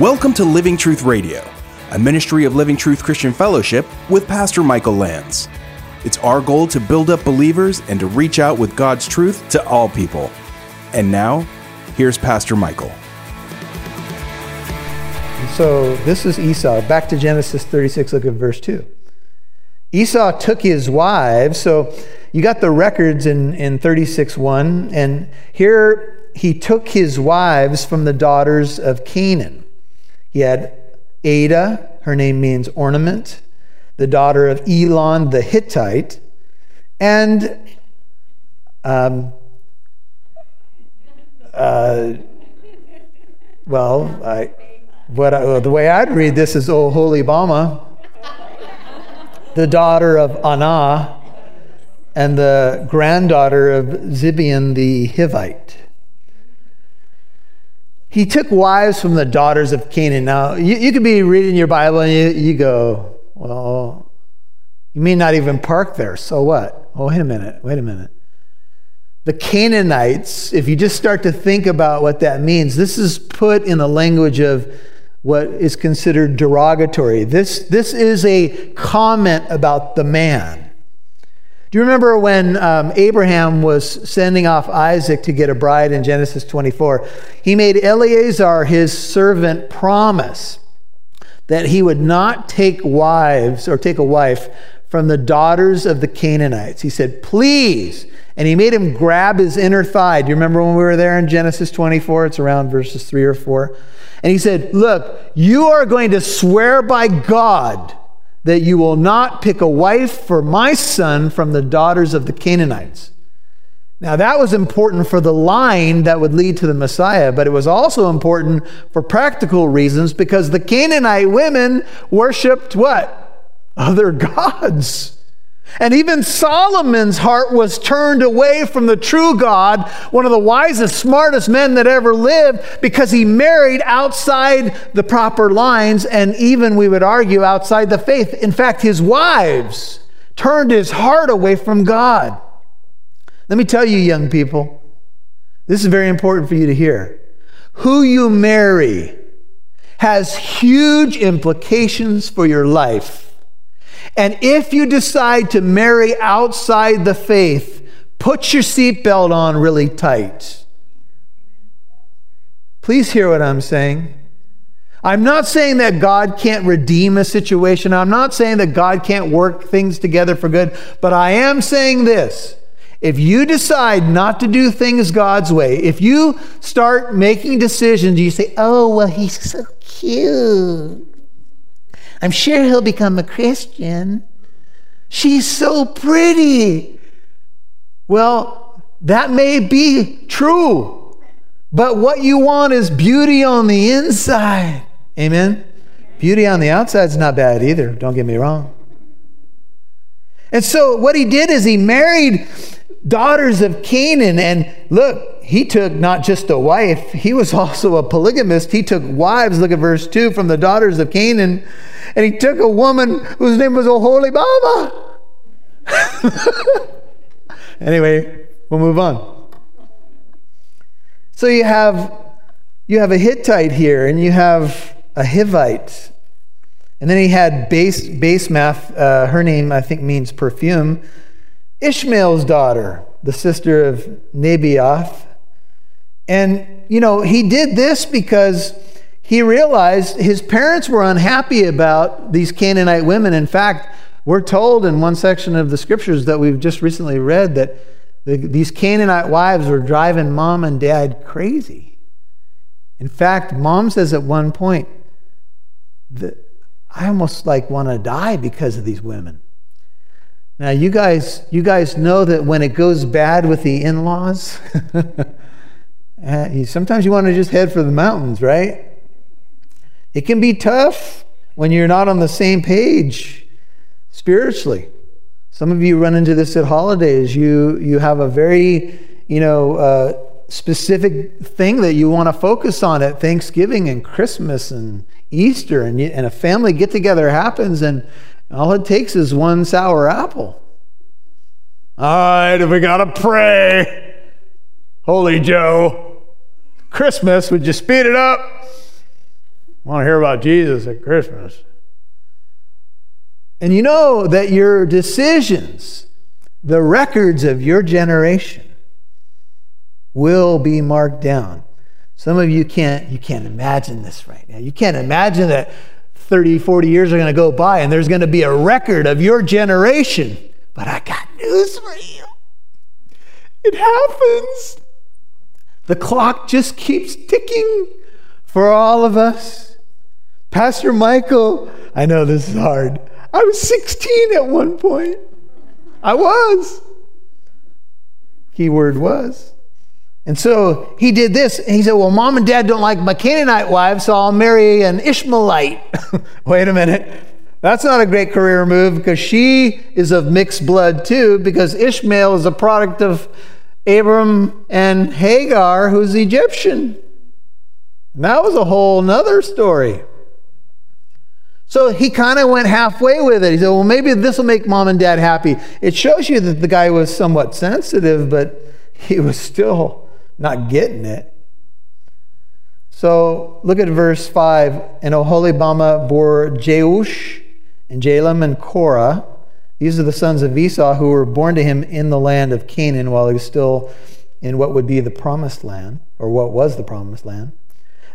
Welcome to Living Truth Radio, a ministry of Living Truth Christian Fellowship with Pastor Michael Lance. It's our goal to build up believers and to reach out with God's truth to all people. And now, here's Pastor Michael. So this is Esau. Back to Genesis 36, look at verse 2. Esau took his wives. So you got the records in, in 36 1. And here he took his wives from the daughters of Canaan. He had Adah, her name means ornament, the daughter of Elon the Hittite, and um, uh, well, I, what I, the way I'd read this is Oh Oholibama, the daughter of Anah, and the granddaughter of Zibeon the Hivite. He took wives from the daughters of Canaan. Now, you, you could be reading your Bible and you, you go, well, you may not even park there. So what? Oh, wait a minute. Wait a minute. The Canaanites, if you just start to think about what that means, this is put in the language of what is considered derogatory. This, this is a comment about the man. Do you remember when um, Abraham was sending off Isaac to get a bride in Genesis 24? He made Eleazar, his servant, promise that he would not take wives or take a wife from the daughters of the Canaanites. He said, Please. And he made him grab his inner thigh. Do you remember when we were there in Genesis 24? It's around verses 3 or 4. And he said, Look, you are going to swear by God that you will not pick a wife for my son from the daughters of the Canaanites. Now, that was important for the line that would lead to the Messiah, but it was also important for practical reasons because the Canaanite women worshiped what? Other gods. And even Solomon's heart was turned away from the true God, one of the wisest, smartest men that ever lived, because he married outside the proper lines, and even, we would argue, outside the faith. In fact, his wives turned his heart away from God. Let me tell you, young people, this is very important for you to hear. Who you marry has huge implications for your life. And if you decide to marry outside the faith, put your seatbelt on really tight. Please hear what I'm saying. I'm not saying that God can't redeem a situation. I'm not saying that God can't work things together for good. But I am saying this. If you decide not to do things God's way, if you start making decisions, you say, oh, well, he's so cute. I'm sure he'll become a Christian. She's so pretty. Well, that may be true, but what you want is beauty on the inside. Amen? Beauty on the outside is not bad either, don't get me wrong. And so, what he did is he married daughters of Canaan, and look, he took not just a wife, he was also a polygamist. He took wives, look at verse 2, from the daughters of Canaan and he took a woman whose name was Oholibama. anyway, we'll move on. So you have you have a Hittite here, and you have a Hivite, and then he had base Basemath. Uh, her name I think means perfume. Ishmael's daughter, the sister of Nebaioth, and you know he did this because he realized his parents were unhappy about these Canaanite women. In fact, we're told in one section of the scriptures that we've just recently read that the, these Canaanite wives were driving mom and dad crazy. In fact, mom says at one point that I almost like want to die because of these women. Now, you guys, you guys know that when it goes bad with the in-laws, eh, sometimes you want to just head for the mountains, right? It can be tough when you're not on the same page spiritually. Some of you run into this at holidays. You, you have a very, you know, uh, specific thing that you want to focus on at Thanksgiving and Christmas and Easter, and, you, and a family get together happens, and all it takes is one sour apple. All right, if we got to pray. Holy Joe. Christmas, would you speed it up? Want to hear about Jesus at Christmas. And you know that your decisions, the records of your generation, will be marked down. Some of you can't you can't imagine this right now. You can't imagine that 30, 40 years are going to go by and there's going to be a record of your generation. But I got news for you. It happens. The clock just keeps ticking for all of us. Pastor Michael, I know this is hard. I was 16 at one point. I was. Keyword was. And so he did this. And he said, Well, mom and dad don't like my Canaanite wives, so I'll marry an Ishmaelite. Wait a minute. That's not a great career move because she is of mixed blood too, because Ishmael is a product of Abram and Hagar, who's Egyptian. And that was a whole nother story. So he kind of went halfway with it. He said, Well, maybe this will make mom and dad happy. It shows you that the guy was somewhat sensitive, but he was still not getting it. So look at verse 5. And Oholibama bore Jeush and Jalam and Korah. These are the sons of Esau who were born to him in the land of Canaan while he was still in what would be the promised land, or what was the promised land.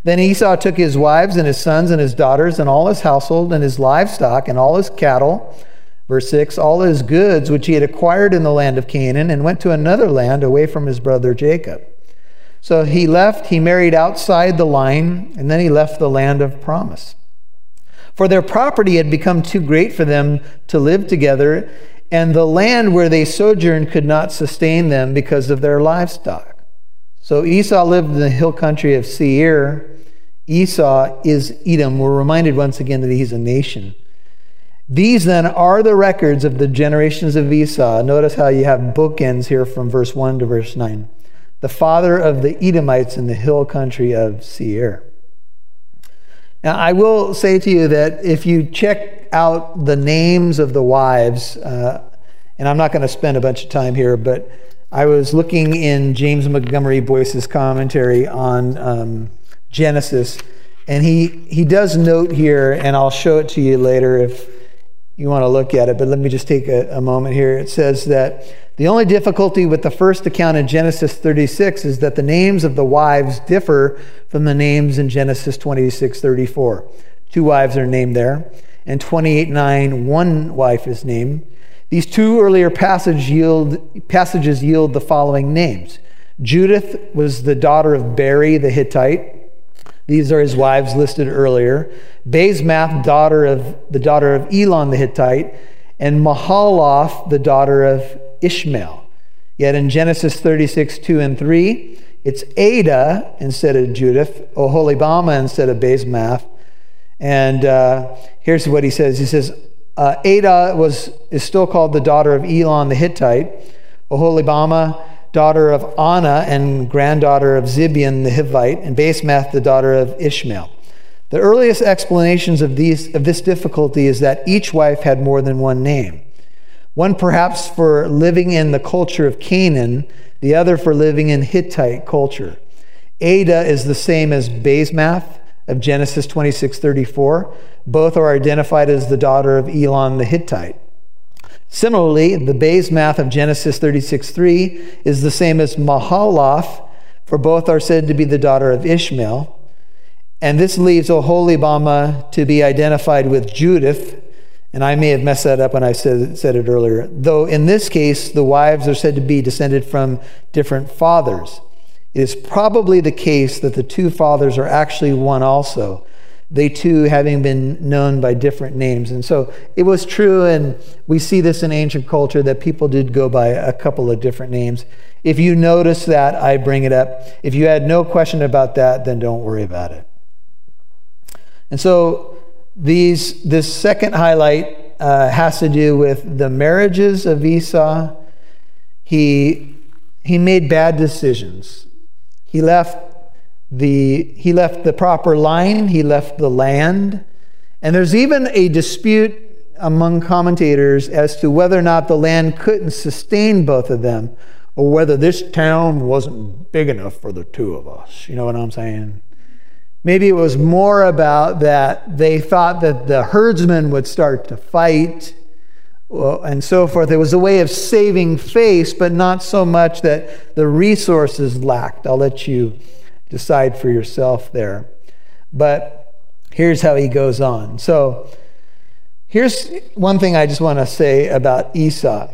Then Esau took his wives and his sons and his daughters and all his household and his livestock and all his cattle. Verse 6 All his goods which he had acquired in the land of Canaan and went to another land away from his brother Jacob. So he left, he married outside the line, and then he left the land of promise. For their property had become too great for them to live together, and the land where they sojourned could not sustain them because of their livestock. So Esau lived in the hill country of Seir. Esau is Edom. We're reminded once again that he's a nation. These then are the records of the generations of Esau. Notice how you have bookends here from verse 1 to verse 9 the father of the Edomites in the hill country of Seir. Now, I will say to you that if you check out the names of the wives, uh, and I'm not going to spend a bunch of time here, but I was looking in James Montgomery Boice's commentary on um, Genesis, and he, he does note here, and I'll show it to you later if you want to look at it, but let me just take a, a moment here. It says that the only difficulty with the first account in Genesis 36 is that the names of the wives differ from the names in Genesis 26 34. Two wives are named there, and 28 9, one wife is named. These two earlier passage yield, passages yield the following names Judith was the daughter of Beeri the Hittite. These are his wives listed earlier. Basemath, daughter of the daughter of Elon the Hittite, and Mahalath, the daughter of Ishmael. Yet in Genesis 36, 2 and 3, it's Adah instead of Judith, Oholibama instead of Basemath. And uh, here's what he says. He says, uh, Adah was, is still called the daughter of Elon the Hittite. Oholibama, daughter of Anah and granddaughter of Zibeon the Hivite, and Basemath, the daughter of Ishmael. The earliest explanations of, these, of this difficulty is that each wife had more than one name one perhaps for living in the culture of Canaan, the other for living in Hittite culture. Adah is the same as Basemath of Genesis 26:34. Both are identified as the daughter of Elon the Hittite. Similarly, the Basemath of Genesis 36:3 is the same as Mahalath, for both are said to be the daughter of Ishmael. And this leaves Oholibama to be identified with Judith, and I may have messed that up when I said, said it earlier. Though in this case, the wives are said to be descended from different fathers. It is probably the case that the two fathers are actually one also, they too having been known by different names. And so it was true, and we see this in ancient culture that people did go by a couple of different names. If you notice that, I bring it up. If you had no question about that, then don't worry about it. And so these, this second highlight uh, has to do with the marriages of Esau. He, he made bad decisions. He left the, he left the proper line, he left the land. And there's even a dispute among commentators as to whether or not the land couldn't sustain both of them or whether this town wasn't big enough for the two of us. You know what I'm saying? Maybe it was more about that they thought that the herdsmen would start to fight and so forth. It was a way of saving face, but not so much that the resources lacked. I'll let you decide for yourself there. But here's how he goes on. So here's one thing I just want to say about Esau.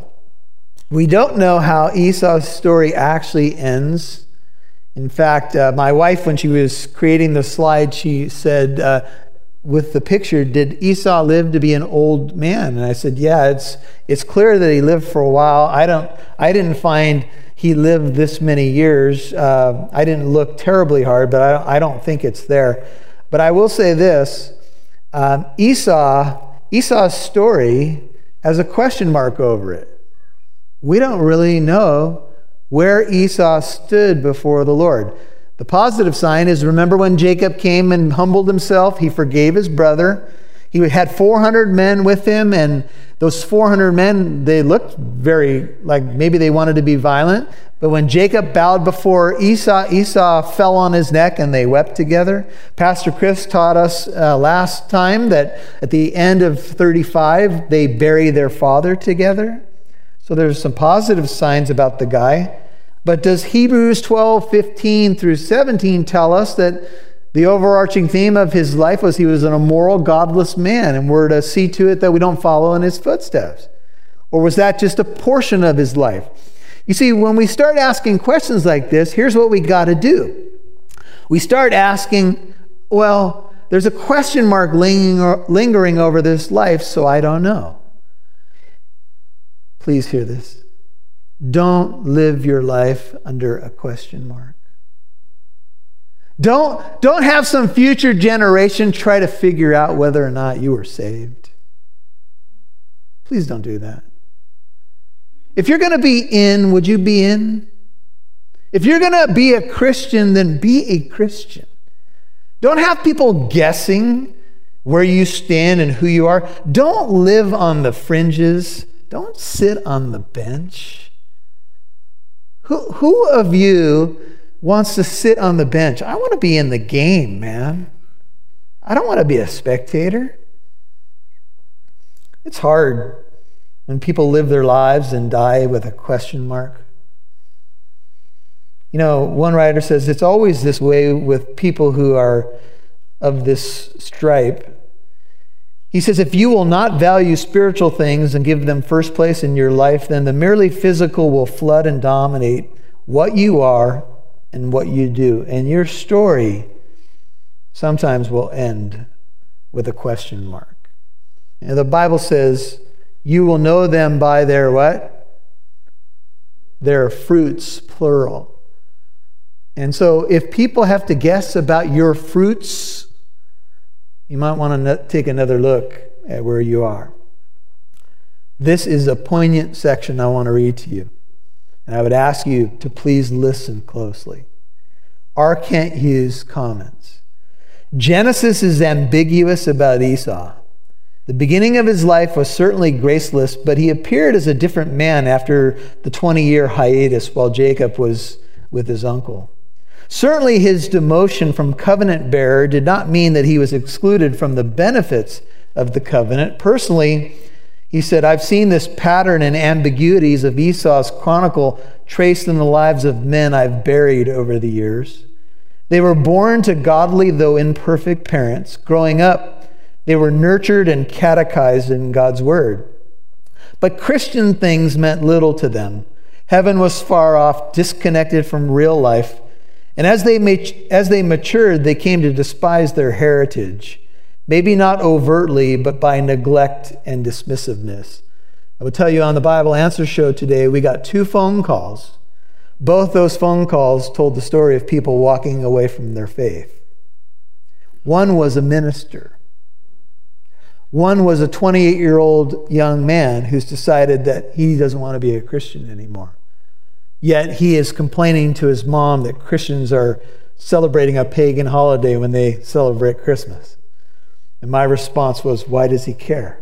We don't know how Esau's story actually ends. In fact, uh, my wife, when she was creating the slide, she said, uh, with the picture, did Esau live to be an old man? And I said, yeah, it's, it's clear that he lived for a while. I, don't, I didn't find he lived this many years. Uh, I didn't look terribly hard, but I, I don't think it's there. But I will say this um, Esau, Esau's story has a question mark over it. We don't really know where Esau stood before the Lord. The positive sign is remember when Jacob came and humbled himself, he forgave his brother. He had 400 men with him, and those 400 men, they looked very like maybe they wanted to be violent. But when Jacob bowed before Esau, Esau fell on his neck and they wept together. Pastor Chris taught us uh, last time that at the end of 35, they bury their father together. So there's some positive signs about the guy. But does Hebrews 12, 15 through 17 tell us that the overarching theme of his life was he was an immoral, godless man, and we're to see to it that we don't follow in his footsteps? Or was that just a portion of his life? You see, when we start asking questions like this, here's what we got to do. We start asking, well, there's a question mark lingering over this life, so I don't know. Please hear this. Don't live your life under a question mark. Don't, don't have some future generation try to figure out whether or not you were saved. Please don't do that. If you're going to be in, would you be in? If you're going to be a Christian, then be a Christian. Don't have people guessing where you stand and who you are. Don't live on the fringes. Don't sit on the bench. Who, who of you wants to sit on the bench? I want to be in the game, man. I don't want to be a spectator. It's hard when people live their lives and die with a question mark. You know, one writer says it's always this way with people who are of this stripe. He says, if you will not value spiritual things and give them first place in your life, then the merely physical will flood and dominate what you are and what you do. And your story sometimes will end with a question mark. And the Bible says, you will know them by their what? Their fruits, plural. And so if people have to guess about your fruits, you might want to take another look at where you are. This is a poignant section I want to read to you. And I would ask you to please listen closely. R. Kent Hughes comments Genesis is ambiguous about Esau. The beginning of his life was certainly graceless, but he appeared as a different man after the 20 year hiatus while Jacob was with his uncle. Certainly, his demotion from covenant bearer did not mean that he was excluded from the benefits of the covenant. Personally, he said, I've seen this pattern and ambiguities of Esau's chronicle traced in the lives of men I've buried over the years. They were born to godly, though imperfect, parents. Growing up, they were nurtured and catechized in God's word. But Christian things meant little to them. Heaven was far off, disconnected from real life. And as they, as they matured, they came to despise their heritage. Maybe not overtly, but by neglect and dismissiveness. I would tell you on the Bible Answer Show today, we got two phone calls. Both those phone calls told the story of people walking away from their faith. One was a minister. One was a 28 year old young man who's decided that he doesn't want to be a Christian anymore. Yet he is complaining to his mom that Christians are celebrating a pagan holiday when they celebrate Christmas. And my response was, Why does he care?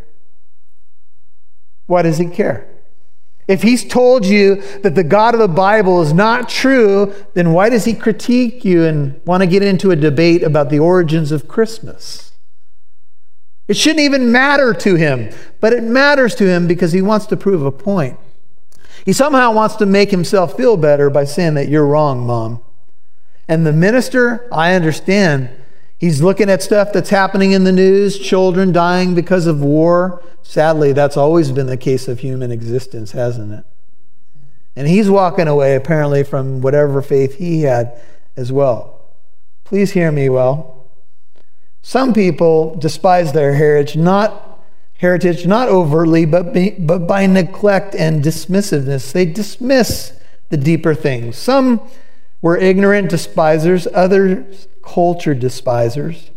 Why does he care? If he's told you that the God of the Bible is not true, then why does he critique you and want to get into a debate about the origins of Christmas? It shouldn't even matter to him, but it matters to him because he wants to prove a point. He somehow wants to make himself feel better by saying that you're wrong, mom. And the minister, I understand, he's looking at stuff that's happening in the news, children dying because of war. Sadly, that's always been the case of human existence, hasn't it? And he's walking away apparently from whatever faith he had as well. Please hear me well. Some people despise their heritage not heritage not overtly but, be, but by neglect and dismissiveness. They dismiss the deeper things. Some were ignorant despisers, others culture despisers.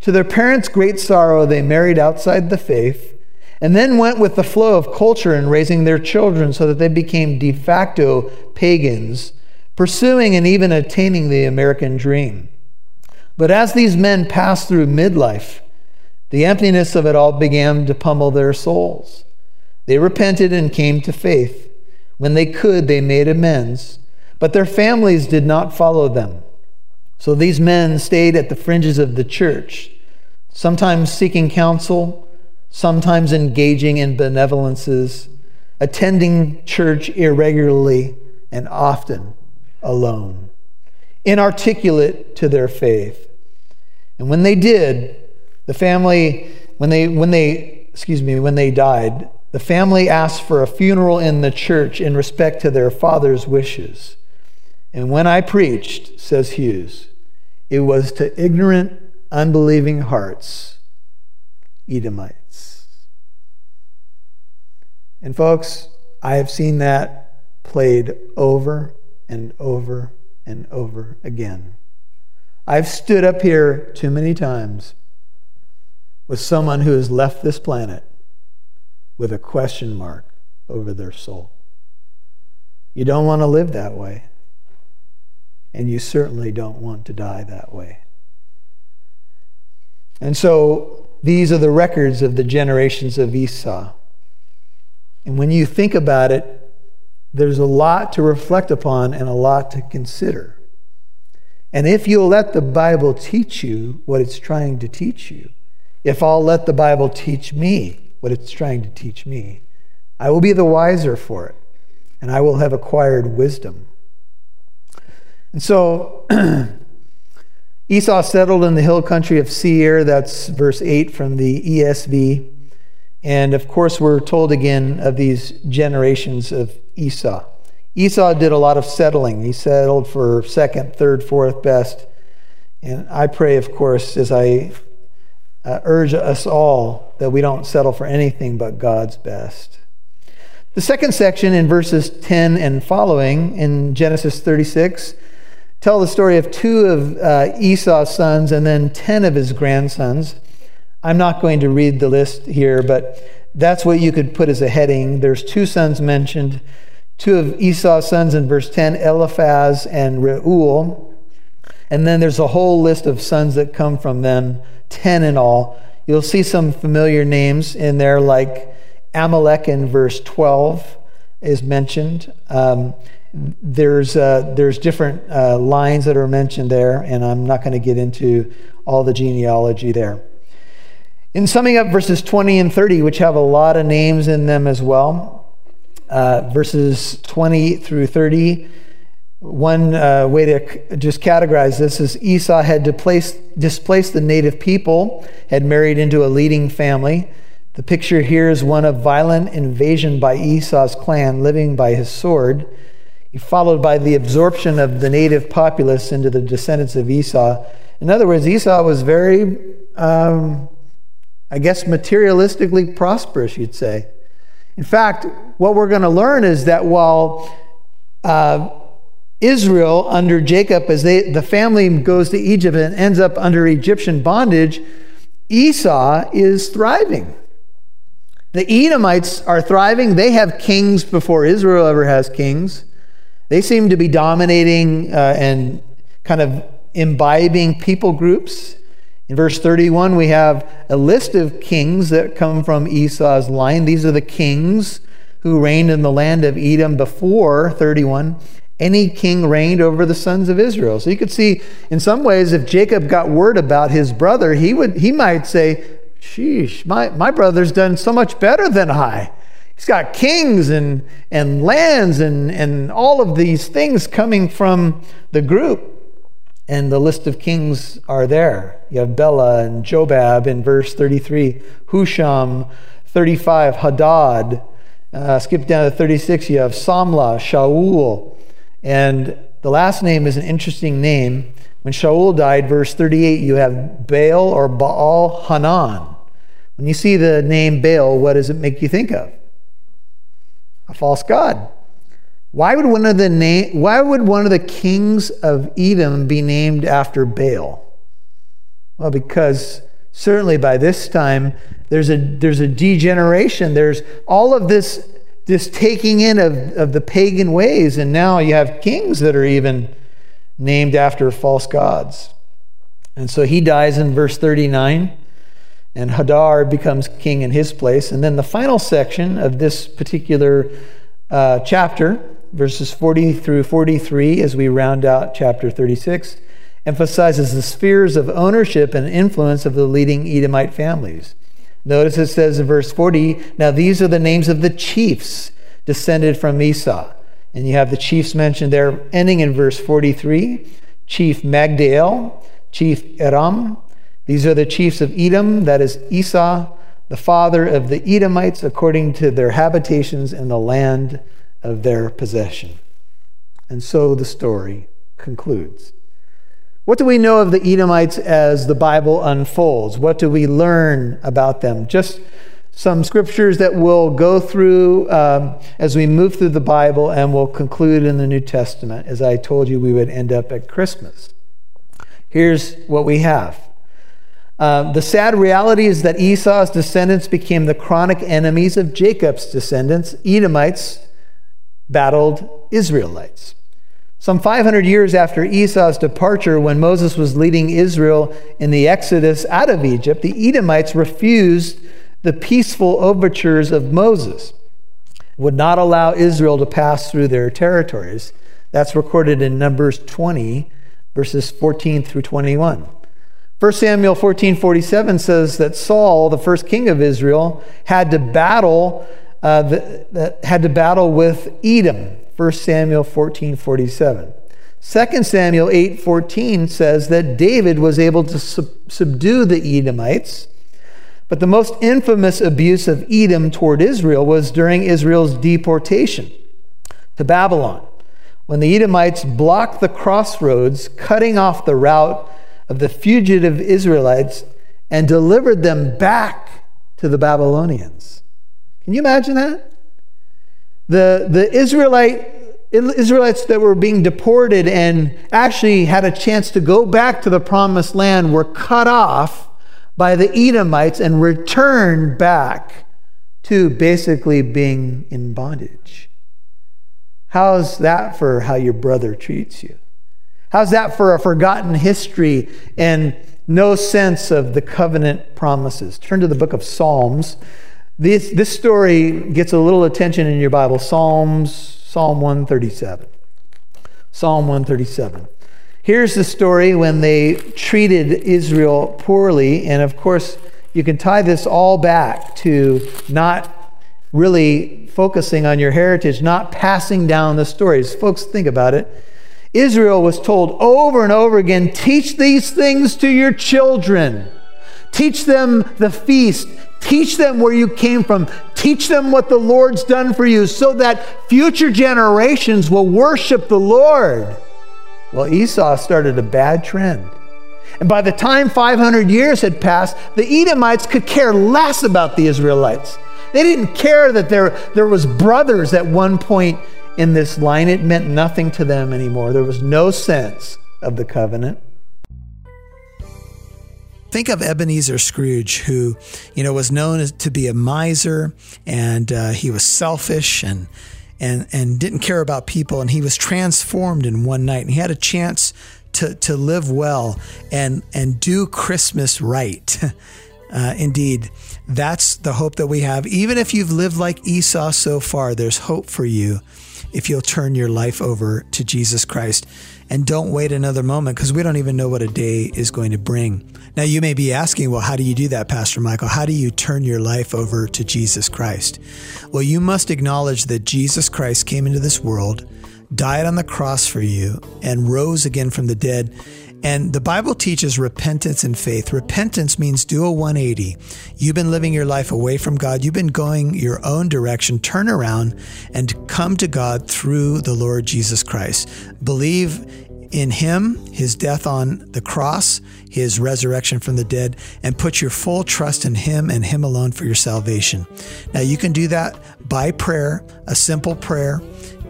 To their parents' great sorrow, they married outside the faith and then went with the flow of culture in raising their children so that they became de facto pagans, pursuing and even attaining the American dream. But as these men passed through midlife, the emptiness of it all began to pummel their souls. They repented and came to faith. When they could, they made amends, but their families did not follow them. So these men stayed at the fringes of the church, sometimes seeking counsel, sometimes engaging in benevolences, attending church irregularly, and often alone, inarticulate to their faith. And when they did, the family, when they, when they, excuse me, when they died, the family asked for a funeral in the church in respect to their father's wishes. And when I preached, says Hughes, it was to ignorant, unbelieving hearts, Edomites. And folks, I have seen that played over and over and over again. I've stood up here too many times with someone who has left this planet with a question mark over their soul. You don't want to live that way, and you certainly don't want to die that way. And so these are the records of the generations of Esau. And when you think about it, there's a lot to reflect upon and a lot to consider. And if you'll let the Bible teach you what it's trying to teach you, if I'll let the Bible teach me what it's trying to teach me, I will be the wiser for it, and I will have acquired wisdom. And so Esau settled in the hill country of Seir. That's verse 8 from the ESV. And of course, we're told again of these generations of Esau. Esau did a lot of settling. He settled for second, third, fourth best. And I pray, of course, as I uh, urge us all that we don't settle for anything but God's best. The second section in verses 10 and following in Genesis 36 tell the story of two of uh, Esau's sons and then 10 of his grandsons. I'm not going to read the list here, but that's what you could put as a heading. There's two sons mentioned, two of Esau's sons in verse 10, Eliphaz and Reuel. And then there's a whole list of sons that come from them 10 in all. You'll see some familiar names in there, like Amalek in verse 12 is mentioned. Um, there's, uh, there's different uh, lines that are mentioned there, and I'm not going to get into all the genealogy there. In summing up verses 20 and 30, which have a lot of names in them as well, uh, verses 20 through 30 one uh, way to just categorize this is Esau had displaced, displaced the native people, had married into a leading family. The picture here is one of violent invasion by Esau's clan, living by his sword, followed by the absorption of the native populace into the descendants of Esau. In other words, Esau was very, um, I guess, materialistically prosperous, you'd say. In fact, what we're going to learn is that while uh, Israel under Jacob, as they, the family goes to Egypt and ends up under Egyptian bondage, Esau is thriving. The Edomites are thriving. They have kings before Israel ever has kings. They seem to be dominating uh, and kind of imbibing people groups. In verse 31, we have a list of kings that come from Esau's line. These are the kings who reigned in the land of Edom before 31 any king reigned over the sons of Israel. So you could see in some ways if Jacob got word about his brother, he would he might say, Sheesh, my, my brother's done so much better than I. He's got kings and, and lands and, and all of these things coming from the group. And the list of kings are there. You have Bela and Jobab in verse 33, Husham, 35, Hadad. Uh, skip down to 36, you have Samlah, Shaul. And the last name is an interesting name. When Shaul died, verse 38, you have Baal or Baal Hanan. When you see the name Baal, what does it make you think of? False god. Why would one of the name, why would one of the kings of Edom be named after Baal? Well, because certainly by this time there's a there's a degeneration. There's all of this this taking in of, of the pagan ways, and now you have kings that are even named after false gods. And so he dies in verse 39, and Hadar becomes king in his place. And then the final section of this particular uh, chapter verses 40 through 43, as we round out chapter 36, emphasizes the spheres of ownership and influence of the leading Edomite families. Notice it says in verse 40, now these are the names of the chiefs descended from Esau. And you have the chiefs mentioned there, ending in verse 43 Chief Magdiel, Chief Aram. These are the chiefs of Edom, that is Esau, the father of the Edomites, according to their habitations in the land of their possession. And so the story concludes. What do we know of the Edomites as the Bible unfolds? What do we learn about them? Just some scriptures that we'll go through um, as we move through the Bible and we'll conclude in the New Testament. As I told you, we would end up at Christmas. Here's what we have. Uh, the sad reality is that Esau's descendants became the chronic enemies of Jacob's descendants. Edomites battled Israelites. Some 500 years after Esau's departure, when Moses was leading Israel in the exodus out of Egypt, the Edomites refused the peaceful overtures of Moses, would not allow Israel to pass through their territories. That's recorded in Numbers 20, verses 14 through 21. 1 Samuel 14 47 says that Saul, the first king of Israel, had to battle uh, that had to battle with Edom. 1 Samuel 14 47. 2 Samuel 8 14 says that David was able to sub- subdue the Edomites. But the most infamous abuse of Edom toward Israel was during Israel's deportation to Babylon, when the Edomites blocked the crossroads, cutting off the route of the fugitive Israelites and delivered them back to the Babylonians. Can you imagine that? The, the Israelite, Israelites that were being deported and actually had a chance to go back to the promised land were cut off by the Edomites and returned back to basically being in bondage. How's that for how your brother treats you? How's that for a forgotten history and no sense of the covenant promises? Turn to the book of Psalms. This, this story gets a little attention in your Bible. Psalms, Psalm 137. Psalm 137. Here's the story when they treated Israel poorly. And of course, you can tie this all back to not really focusing on your heritage, not passing down the stories. Folks, think about it. Israel was told over and over again teach these things to your children, teach them the feast, Teach them where you came from. Teach them what the Lord's done for you so that future generations will worship the Lord. Well, Esau started a bad trend. And by the time 500 years had passed, the Edomites could care less about the Israelites. They didn't care that there, there was brothers at one point in this line. It meant nothing to them anymore. There was no sense of the covenant. Think of Ebenezer Scrooge, who, you know, was known to be a miser and uh, he was selfish and and and didn't care about people, and he was transformed in one night, and he had a chance to to live well and and do Christmas right. Uh, indeed, that's the hope that we have. Even if you've lived like Esau so far, there's hope for you if you'll turn your life over to Jesus Christ and don't wait another moment because we don't even know what a day is going to bring. Now, you may be asking, well, how do you do that, Pastor Michael? How do you turn your life over to Jesus Christ? Well, you must acknowledge that Jesus Christ came into this world, died on the cross for you, and rose again from the dead. And the Bible teaches repentance and faith. Repentance means do a 180. You've been living your life away from God. You've been going your own direction. Turn around and come to God through the Lord Jesus Christ. Believe in Him, His death on the cross, His resurrection from the dead, and put your full trust in Him and Him alone for your salvation. Now, you can do that by prayer, a simple prayer.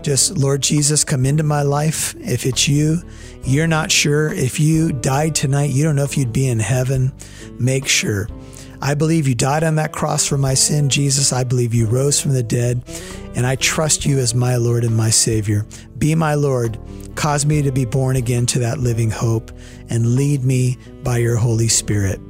Just, Lord Jesus, come into my life. If it's you, you're not sure. If you died tonight, you don't know if you'd be in heaven. Make sure. I believe you died on that cross for my sin, Jesus. I believe you rose from the dead, and I trust you as my Lord and my Savior. Be my Lord Cause me to be born again to that living hope and lead me by your Holy Spirit.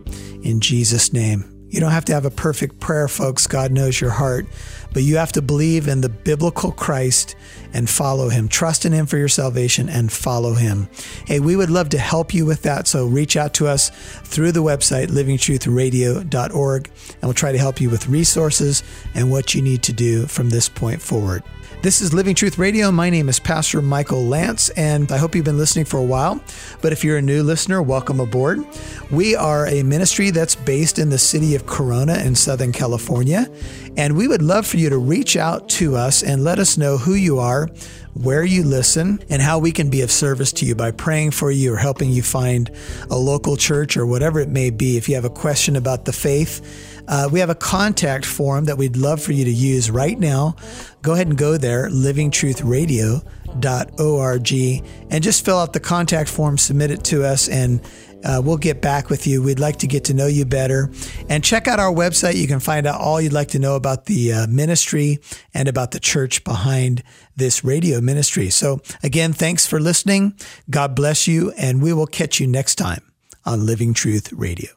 In Jesus' name. You don't have to have a perfect prayer, folks. God knows your heart. But you have to believe in the biblical Christ and follow him. Trust in him for your salvation and follow him. Hey, we would love to help you with that. So reach out to us through the website, livingtruthradio.org, and we'll try to help you with resources and what you need to do from this point forward. This is Living Truth Radio. My name is Pastor Michael Lance, and I hope you've been listening for a while. But if you're a new listener, welcome aboard. We are a ministry that's based in the city of Corona in Southern California, and we would love for you to reach out to us and let us know who you are, where you listen, and how we can be of service to you by praying for you or helping you find a local church or whatever it may be. If you have a question about the faith, uh, we have a contact form that we'd love for you to use right now. Go ahead and go there, livingtruthradio.org, and just fill out the contact form, submit it to us, and uh, we'll get back with you. We'd like to get to know you better. And check out our website. You can find out all you'd like to know about the uh, ministry and about the church behind this radio ministry. So, again, thanks for listening. God bless you, and we will catch you next time on Living Truth Radio.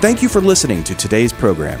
Thank you for listening to today's program.